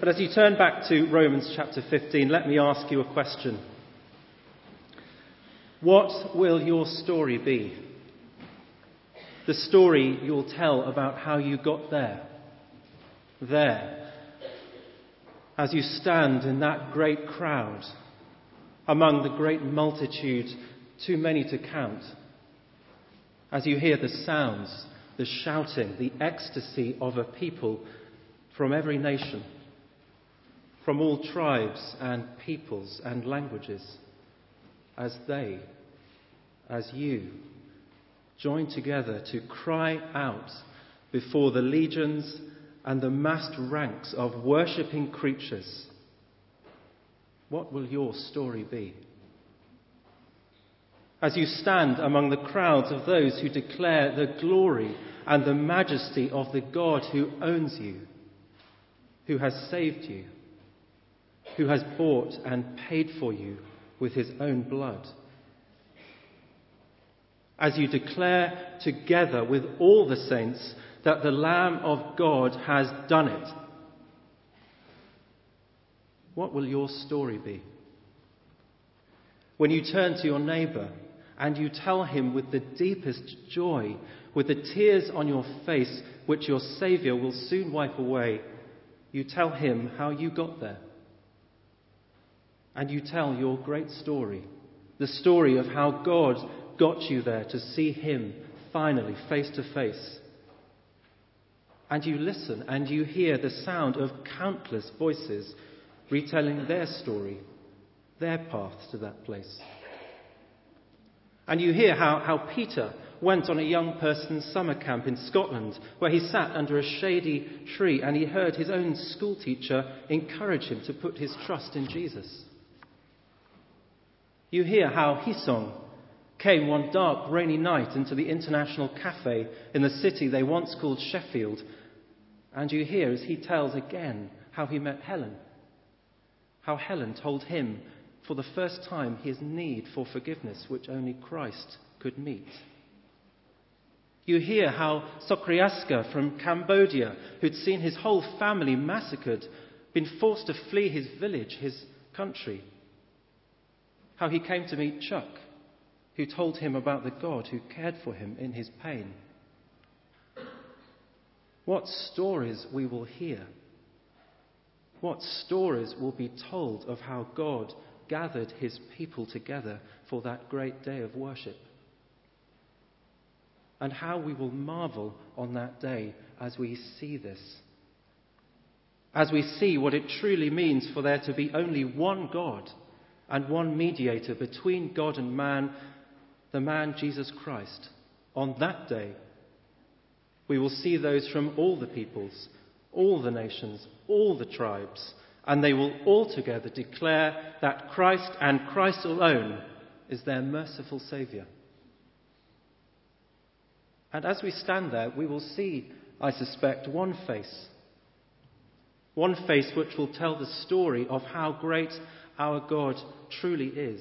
But as you turn back to Romans chapter 15, let me ask you a question. What will your story be? The story you'll tell about how you got there. There. As you stand in that great crowd, among the great multitude, too many to count. As you hear the sounds, the shouting, the ecstasy of a people from every nation, from all tribes and peoples and languages, as they, as you, join together to cry out before the legions and the massed ranks of worshipping creatures. What will your story be? As you stand among the crowds of those who declare the glory and the majesty of the God who owns you, who has saved you, who has bought and paid for you with his own blood. As you declare together with all the saints that the Lamb of God has done it, what will your story be? When you turn to your neighbour and you tell him with the deepest joy, with the tears on your face, which your Saviour will soon wipe away, you tell him how you got there. And you tell your great story, the story of how God got you there to see him finally face to face. And you listen and you hear the sound of countless voices retelling their story, their path to that place. And you hear how, how Peter went on a young person's summer camp in Scotland where he sat under a shady tree and he heard his own schoolteacher encourage him to put his trust in Jesus. You hear how Hisong came one dark, rainy night into the International Cafe in the city they once called Sheffield, and you hear as he tells again how he met Helen, how Helen told him for the first time his need for forgiveness, which only Christ could meet. You hear how Sokriaska from Cambodia, who'd seen his whole family massacred, been forced to flee his village, his country. How he came to meet Chuck, who told him about the God who cared for him in his pain. What stories we will hear. What stories will be told of how God gathered his people together for that great day of worship and how we will marvel on that day as we see this. As we see what it truly means for there to be only one God and one mediator between God and man, the man Jesus Christ. On that day, we will see those from all the peoples, all the nations, all the tribes, and they will all together declare that Christ and Christ alone is their merciful Saviour. And as we stand there, we will see, I suspect, one face. One face which will tell the story of how great our God truly is.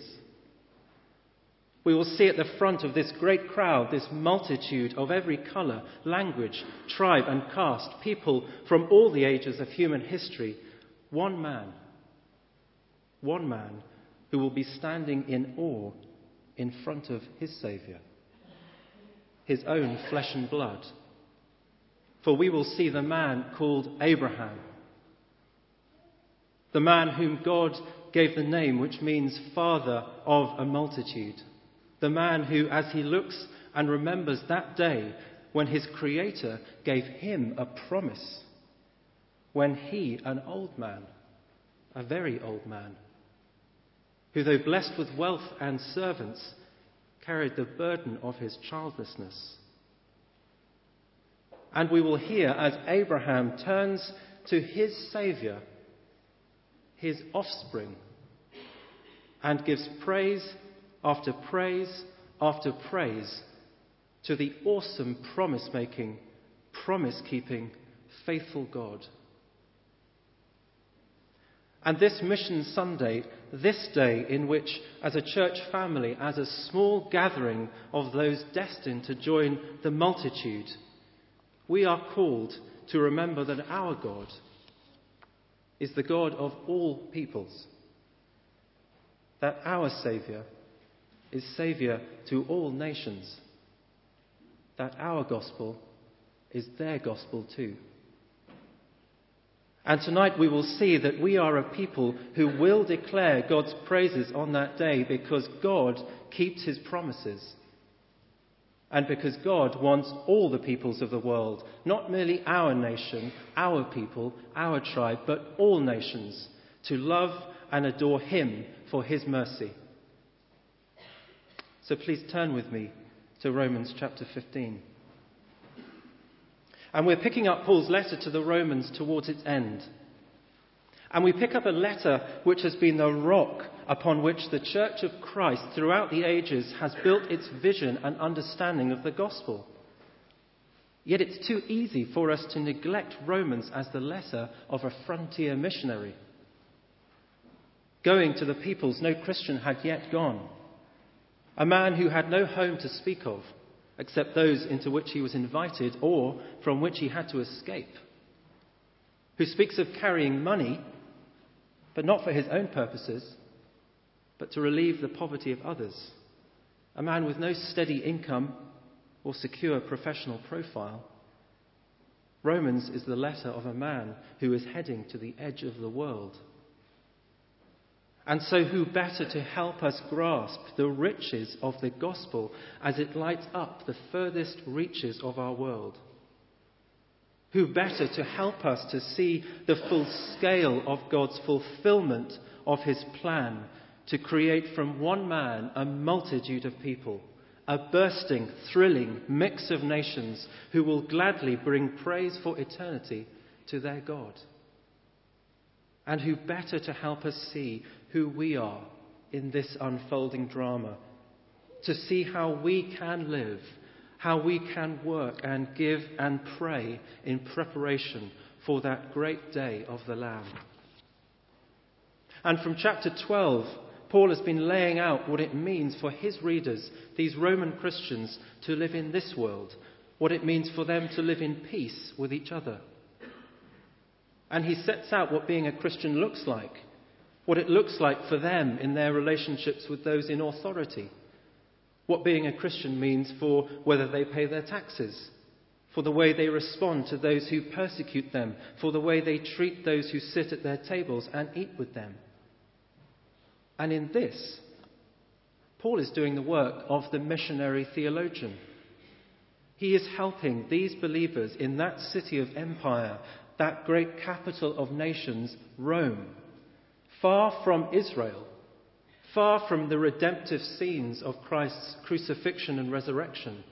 We will see at the front of this great crowd this multitude of every colour, language, tribe, and caste, people from all the ages of human history. One man, one man who will be standing in awe in front of his Saviour his own flesh and blood. For we will see the man called Abraham, the man whom God gave the name which means father of a multitude, the man who, as he looks and remembers that day when his Creator gave him a promise, when he, an old man, a very old man, who, though blessed with wealth and servants, carried the burden of his childlessness. And we will hear as Abraham turns to his Saviour, his offspring, and gives praise after praise after praise to the awesome promise making, promise keeping, faithful God. And this Mission Sunday, this day in which, as a church family, as a small gathering of those destined to join the multitude, we are called to remember that our God, is the God of all peoples, that our Saviour is Saviour to all nations, that our gospel is their gospel too. And tonight we will see that we are a people who will declare God's praises on that day because God keeps his promises. And because God wants all the peoples of the world, not merely our nation, our people, our tribe, but all nations, to love and adore him for his mercy. So please turn with me to Romans chapter 15. And we're picking up Paul's letter to the Romans towards its end. And we pick up a letter which has been the rock upon which the Church of Christ throughout the ages has built its vision and understanding of the gospel. Yet it's too easy for us to neglect Romans as the letter of a frontier missionary. Going to the peoples no Christian had yet gone. A man who had no home to speak of except those into which he was invited or from which he had to escape, who speaks of carrying money, but not for his own purposes, but to relieve the poverty of others, a man with no steady income or secure professional profile. Romans is the letter of a man who is heading to the edge of the world. And so, who better to help us grasp the riches of the gospel as it lights up the furthest reaches of our world? Who better to help us to see the full scale of God's fulfillment of his plan to create from one man a multitude of people, a bursting, thrilling mix of nations who will gladly bring praise for eternity to their God? And who better to help us see who we are in this unfolding drama, to see how we can live, how we can work and give and pray in preparation for that great day of the Lamb. And from chapter 12, Paul has been laying out what it means for his readers, these Roman Christians, to live in this world, what it means for them to live in peace with each other. And he sets out what being a Christian looks like what it looks like for them in their relationships with those in authority, what being a Christian means for whether they pay their taxes, for the way they respond to those who persecute them, for the way they treat those who sit at their tables and eat with them. And in this, Paul is doing the work of the missionary theologian. He is helping these believers in that city of empire, that great capital of nations, Rome far from Israel, far from the redemptive scenes of Christ's crucifixion and resurrection.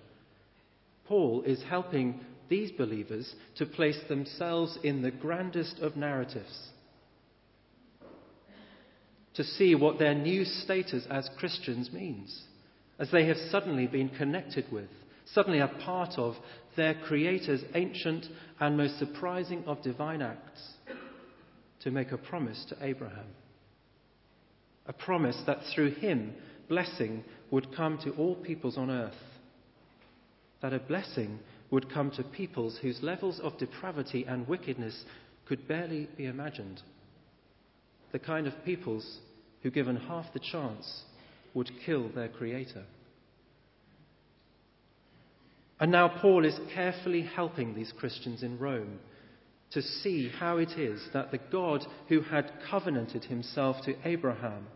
Paul is helping these believers to place themselves in the grandest of narratives, to see what their new status as Christians means, as they have suddenly been connected with, suddenly a part of their Creator's ancient and most surprising of divine acts to make a promise to Abraham. A promise that through him blessing would come to all peoples on earth, that a blessing would come to peoples whose levels of depravity and wickedness could barely be imagined, the kind of peoples who, given half the chance, would kill their Creator. And now Paul is carefully helping these Christians in Rome to see how it is that the God who had covenanted himself to Abraham,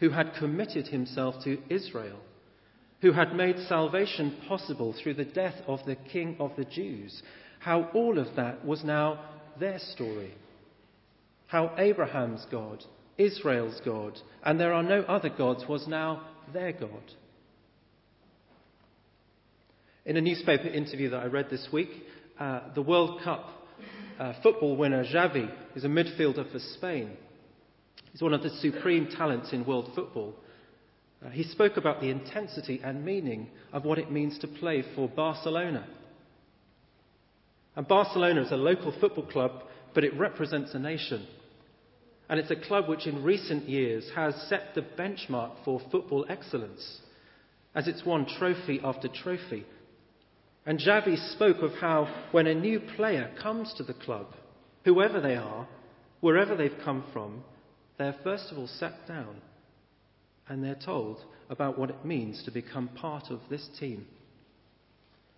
who had committed himself to Israel, who had made salvation possible through the death of the King of the Jews, how all of that was now their story. How Abraham's God, Israel's God, and there are no other gods was now their God. In a newspaper interview that I read this week, uh, the World Cup uh, football winner Xavi is a midfielder for Spain. He's one of the supreme talents in world football. Uh, he spoke about the intensity and meaning of what it means to play for Barcelona. And Barcelona is a local football club, but it represents a nation. And it's a club which, in recent years, has set the benchmark for football excellence, as it's won trophy after trophy and Xavi spoke of how when a new player comes to the club, whoever they are, wherever they've come from, they're first of all sat down and they're told about what it means to become part of this team.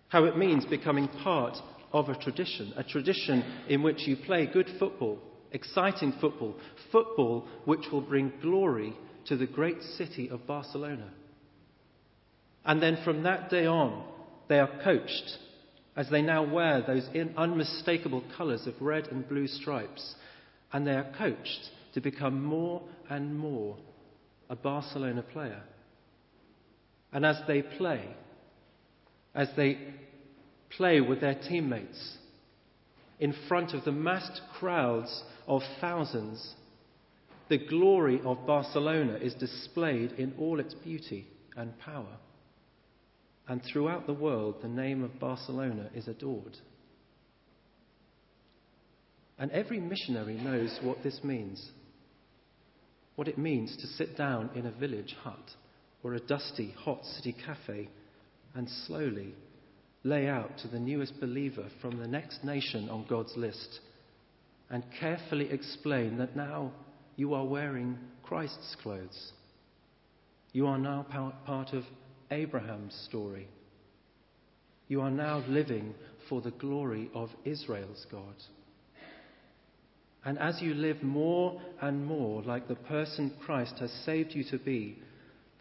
How it means becoming part of a tradition, a tradition in which you play good football, exciting football, football which will bring glory to the great city of Barcelona. And then from that day on, they are coached as they now wear those unmistakable colours of red and blue stripes, and they are coached to become more and more a Barcelona player. And as they play, as they play with their teammates in front of the massed crowds of thousands, the glory of Barcelona is displayed in all its beauty and power. And throughout the world, the name of Barcelona is adored. And every missionary knows what this means what it means to sit down in a village hut or a dusty, hot city cafe and slowly lay out to the newest believer from the next nation on God's list and carefully explain that now you are wearing Christ's clothes. You are now part of Abraham's story. You are now living for the glory of Israel's God. And as you live more and more like the person Christ has saved you to be,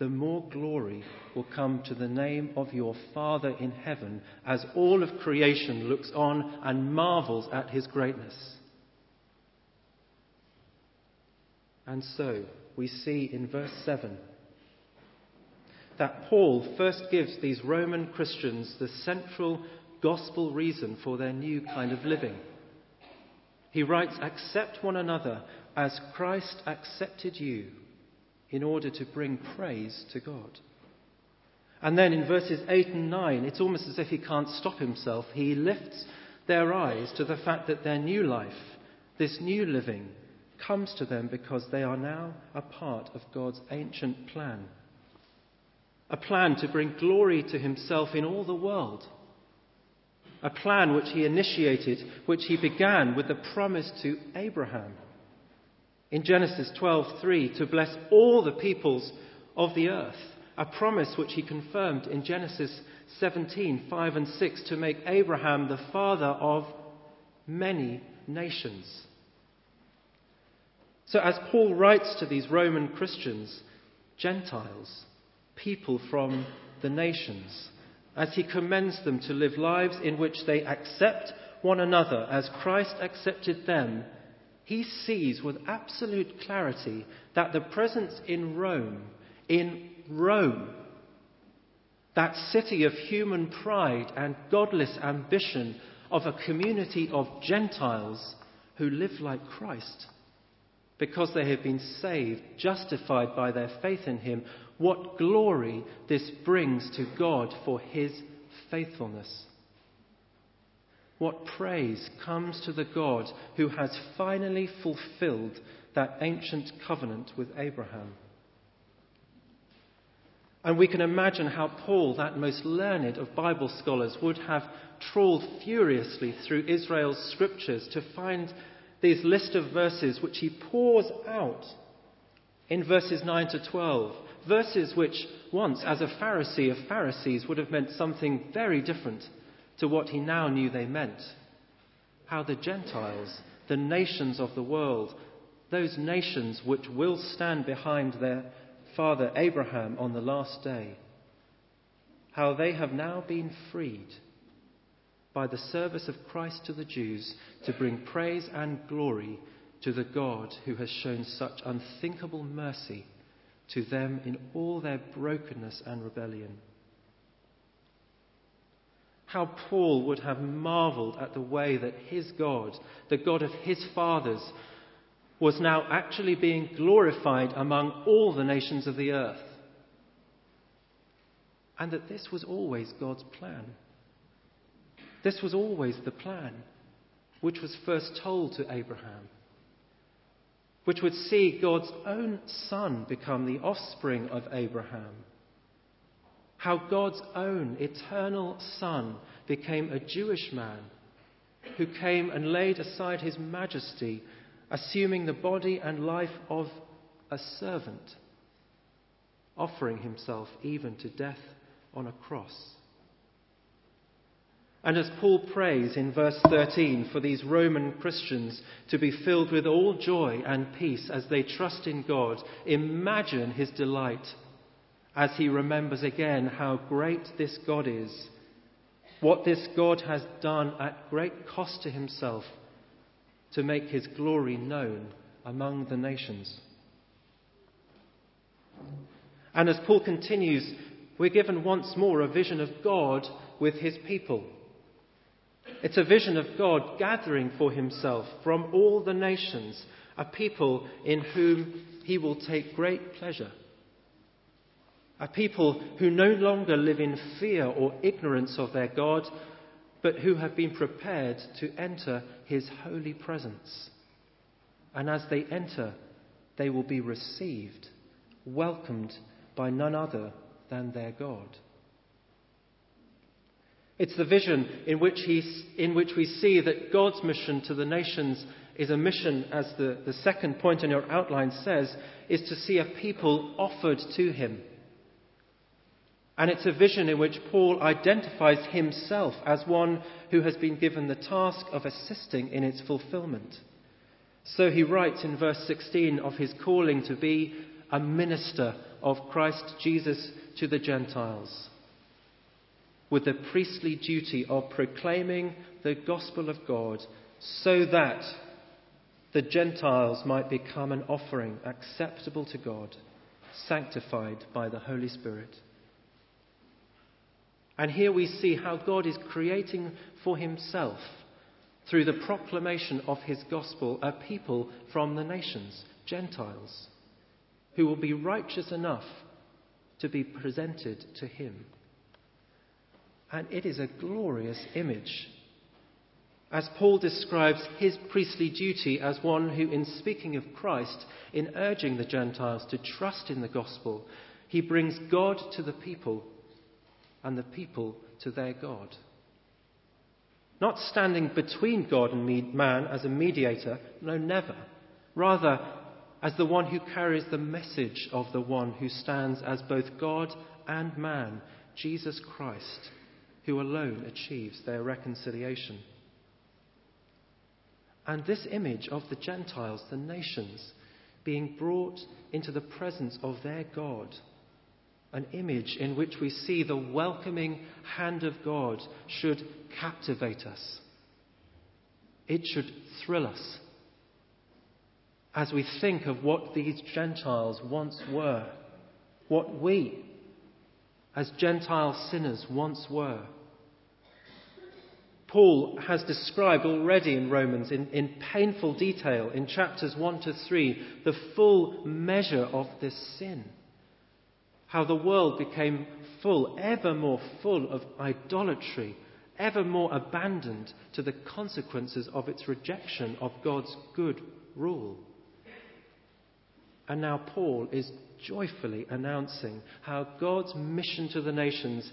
the more glory will come to the name of your Father in heaven as all of creation looks on and marvels at his greatness. And so we see in verse 7 that Paul first gives these Roman Christians the central gospel reason for their new kind of living. He writes, Accept one another as Christ accepted you in order to bring praise to God. And then in verses 8 and 9, it's almost as if he can't stop himself. He lifts their eyes to the fact that their new life, this new living, comes to them because they are now a part of God's ancient plan. A plan to bring glory to himself in all the world a plan which he initiated, which he began with the promise to Abraham. In Genesis 12:3 to bless all the peoples of the earth, a promise which he confirmed in Genesis 17:5 and 6 to make Abraham the father of many nations. So as Paul writes to these Roman Christians, Gentiles, people from the nations, as he commends them to live lives in which they accept one another as Christ accepted them, he sees with absolute clarity that the presence in Rome, in Rome, that city of human pride and godless ambition of a community of Gentiles who live like Christ, because they have been saved, justified by their faith in him, what glory this brings to God for his faithfulness. What praise comes to the God who has finally fulfilled that ancient covenant with Abraham. And we can imagine how Paul, that most learned of Bible scholars, would have trawled furiously through Israel's scriptures to find these list of verses which he pours out in verses 9 to 12 Verses which once, as a Pharisee of Pharisees, would have meant something very different to what he now knew they meant. How the Gentiles, the nations of the world, those nations which will stand behind their father Abraham on the last day, how they have now been freed by the service of Christ to the Jews to bring praise and glory to the God who has shown such unthinkable mercy to them in all their brokenness and rebellion. How Paul would have marveled at the way that his God, the God of his fathers, was now actually being glorified among all the nations of the earth. And that this was always God's plan. This was always the plan which was first told to Abraham which would see God's own Son become the offspring of Abraham. How God's own eternal Son became a Jewish man who came and laid aside his majesty assuming the body and life of a servant, offering himself even to death on a cross. And as Paul prays in verse 13 for these Roman Christians to be filled with all joy and peace as they trust in God, imagine his delight as he remembers again how great this God is, what this God has done at great cost to himself to make his glory known among the nations. And as Paul continues, we're given once more a vision of God with his people. It's a vision of God gathering for himself from all the nations a people in whom he will take great pleasure. A people who no longer live in fear or ignorance of their God, but who have been prepared to enter his holy presence. And as they enter, they will be received, welcomed by none other than their God. It's the vision in which, he, in which we see that God's mission to the nations is a mission, as the, the second point in your outline says, is to see a people offered to him. And it's a vision in which Paul identifies himself as one who has been given the task of assisting in its fulfillment. So he writes in verse 16 of his calling to be a minister of Christ Jesus to the Gentiles with the priestly duty of proclaiming the gospel of God so that the Gentiles might become an offering acceptable to God, sanctified by the Holy Spirit. And here we see how God is creating for himself, through the proclamation of his gospel, a people from the nations, Gentiles, who will be righteous enough to be presented to him. And it is a glorious image. As Paul describes his priestly duty as one who, in speaking of Christ, in urging the Gentiles to trust in the gospel, he brings God to the people and the people to their God. Not standing between God and man as a mediator, no, never. Rather, as the one who carries the message of the one who stands as both God and man, Jesus Christ who alone achieves their reconciliation. And this image of the Gentiles, the nations, being brought into the presence of their God, an image in which we see the welcoming hand of God, should captivate us. It should thrill us as we think of what these Gentiles once were, what we, as Gentile sinners, once were. Paul has described already in Romans in, in, painful detail in chapters 1 to 3 the full measure of this sin. How the world became full, ever more full of idolatry, ever more abandoned to the consequences of its rejection of God's good rule. And now Paul is joyfully announcing how God's mission to the nations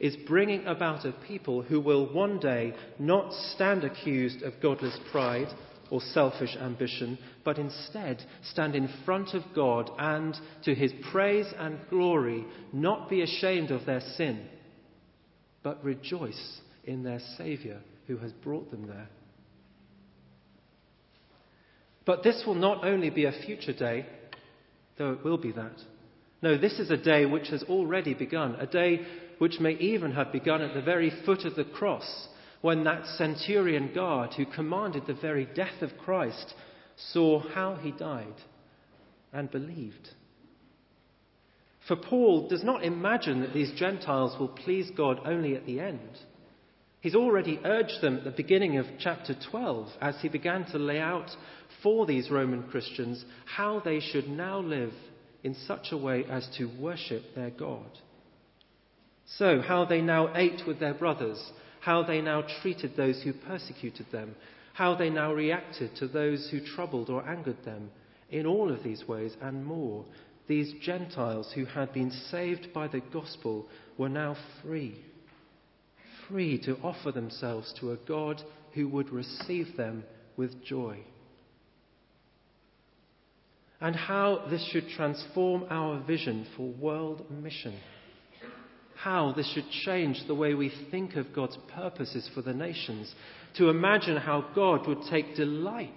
is bringing about a people who will one day not stand accused of godless pride or selfish ambition, but instead stand in front of God and, to his praise and glory, not be ashamed of their sin, but rejoice in their Saviour who has brought them there. But this will not only be a future day, though it will be that. No, this is a day which has already begun, a day which may even have begun at the very foot of the cross, when that centurion guard who commanded the very death of Christ saw how he died and believed. For Paul does not imagine that these Gentiles will please God only at the end. He's already urged them at the beginning of chapter 12 as he began to lay out for these Roman Christians how they should now live in such a way as to worship their God. So, how they now ate with their brothers, how they now treated those who persecuted them, how they now reacted to those who troubled or angered them. In all of these ways and more, these Gentiles who had been saved by the gospel were now free. Free to offer themselves to a God who would receive them with joy. And how this should transform our vision for world mission. How this should change the way we think of God's purposes for the nations. To imagine how God would take delight,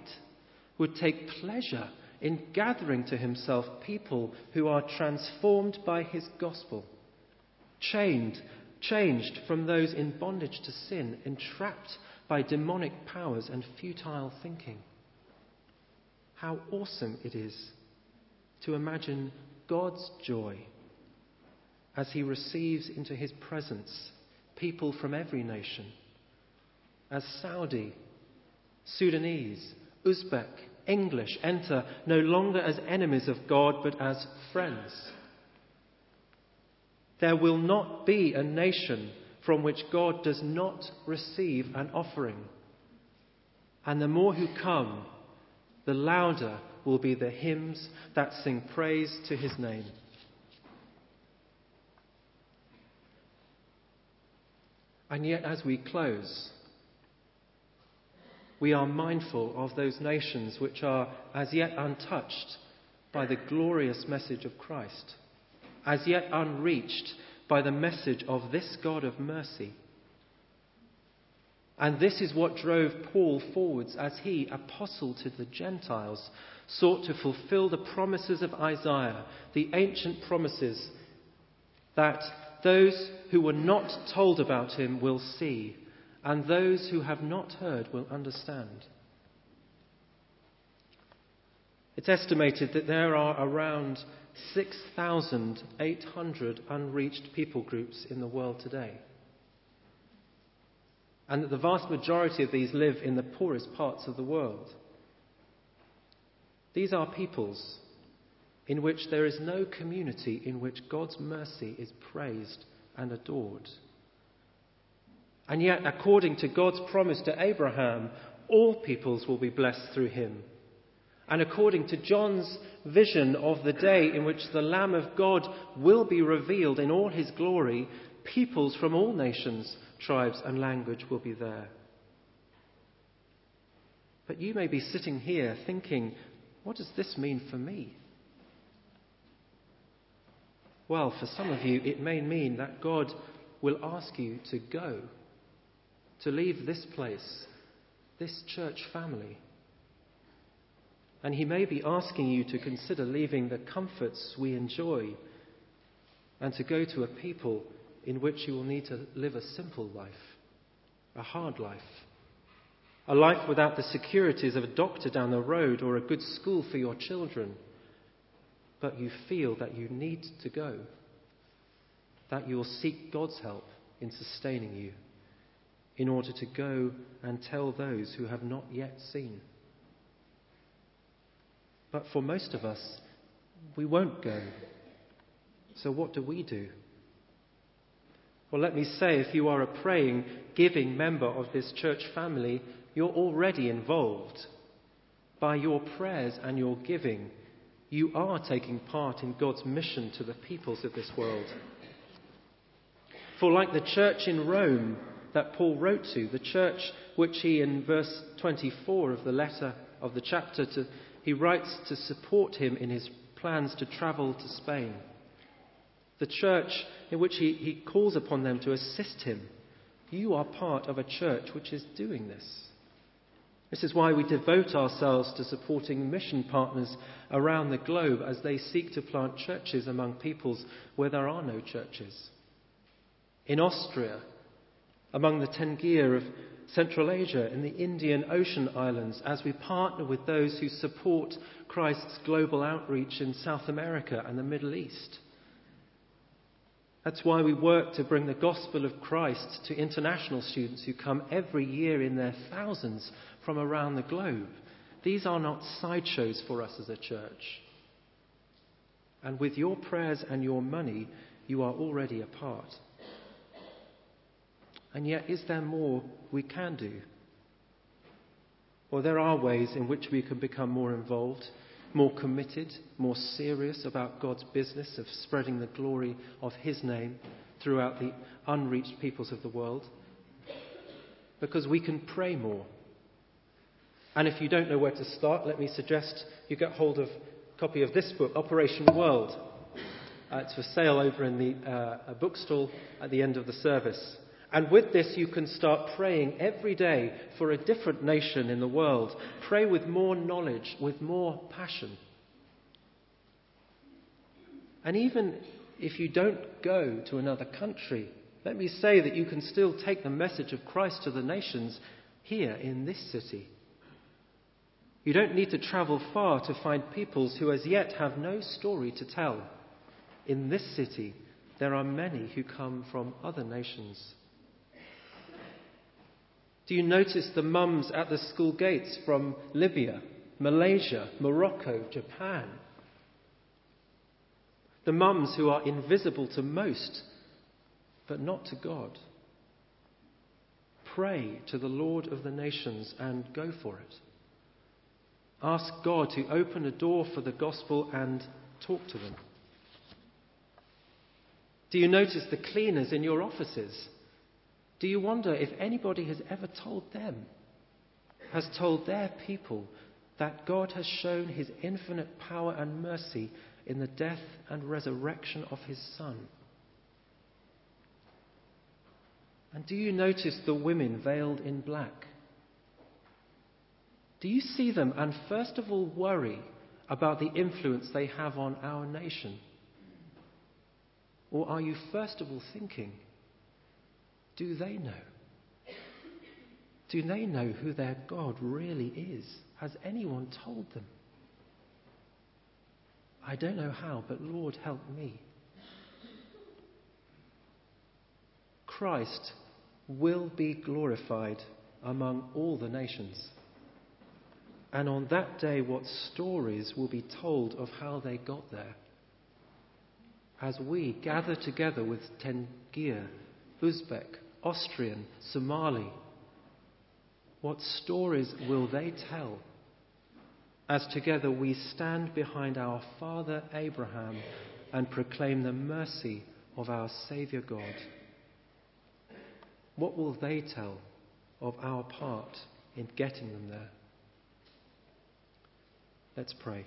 would take pleasure in gathering to himself people who are transformed by his gospel, chained, changed from those in bondage to sin, entrapped by demonic powers and futile thinking. How awesome it is to imagine God's joy as he receives into his presence people from every nation, as Saudi, Sudanese, Uzbek, English enter no longer as enemies of God but as friends. There will not be a nation from which God does not receive an offering. And the more who come, the louder will be the hymns that sing praise to his name. And yet, as we close, we are mindful of those nations which are as yet untouched by the glorious message of Christ, as yet unreached by the message of this God of mercy. And this is what drove Paul forwards as he, apostle to the Gentiles, sought to fulfill the promises of Isaiah, the ancient promises that those who were not told about him will see, and those who have not heard will understand. It's estimated that there are around 6,800 unreached people groups in the world today. And that the vast majority of these live in the poorest parts of the world. These are peoples in which there is no community in which God's mercy is praised and adored. And yet, according to God's promise to Abraham, all peoples will be blessed through him. And according to John's vision of the day in which the Lamb of God will be revealed in all his glory, peoples from all nations, tribes, and language will be there. But you may be sitting here thinking, what does this mean for me? Well, for some of you, it may mean that God will ask you to go, to leave this place, this church family. And He may be asking you to consider leaving the comforts we enjoy and to go to a people in which you will need to live a simple life, a hard life, a life without the securities of a doctor down the road or a good school for your children but you feel that you need to go, that you will seek God's help in sustaining you in order to go and tell those who have not yet seen. But for most of us, we won't go. So what do we do? Well, let me say, if you are a praying, giving member of this church family, you're already involved. By your prayers and your giving, you are taking part in God's mission to the peoples of this world. For, like the church in Rome that Paul wrote to, the church which he, in verse 24 of the letter of the chapter, to, he writes to support him in his plans to travel to Spain. The church in which he, he calls upon them to assist him. You are part of a church which is doing this. This is why we devote ourselves to supporting mission partners around the globe as they seek to plant churches among peoples where there are no churches. In Austria, among the Tengir of Central Asia, in the Indian Ocean Islands, as we partner with those who support Christ's global outreach in South America and the Middle East. That's why we work to bring the gospel of Christ to international students who come every year in their thousands from around the globe. These are not sideshows for us as a church. And with your prayers and your money, you are already a part. And yet, is there more we can do? Well, there are ways in which we can become more involved, more committed, more serious about God's business of spreading the glory of His name throughout the unreached peoples of the world. Because we can pray more and if you don't know where to start, let me suggest you get hold of a copy of this book, Operation World. Uh, it's for sale over in the uh, bookstall at the end of the service. And with this, you can start praying every day for a different nation in the world. Pray with more knowledge, with more passion. And even if you don't go to another country, let me say that you can still take the message of Christ to the nations here in this city. You don't need to travel far to find peoples who as yet have no story to tell. In this city, there are many who come from other nations. Do you notice the mums at the school gates from Libya, Malaysia, Morocco, Japan? The mums who are invisible to most, but not to God. Pray to the Lord of the nations and go for it. Ask God to open a door for the gospel and talk to them. Do you notice the cleaners in your offices? Do you wonder if anybody has ever told them, has told their people, that God has shown his infinite power and mercy in the death and resurrection of his Son? And do you notice the women veiled in black? Do you see them and first of all worry about the influence they have on our nation? Or are you first of all thinking, do they know? Do they know who their God really is? Has anyone told them? I don't know how, but Lord, help me. Christ will be glorified among all the nations. And on that day, what stories will be told of how they got there? As we gather together with Tengir, Uzbek, Austrian, Somali, what stories will they tell as together we stand behind our father Abraham and proclaim the mercy of our Saviour God? What will they tell of our part in getting them there? Let's pray.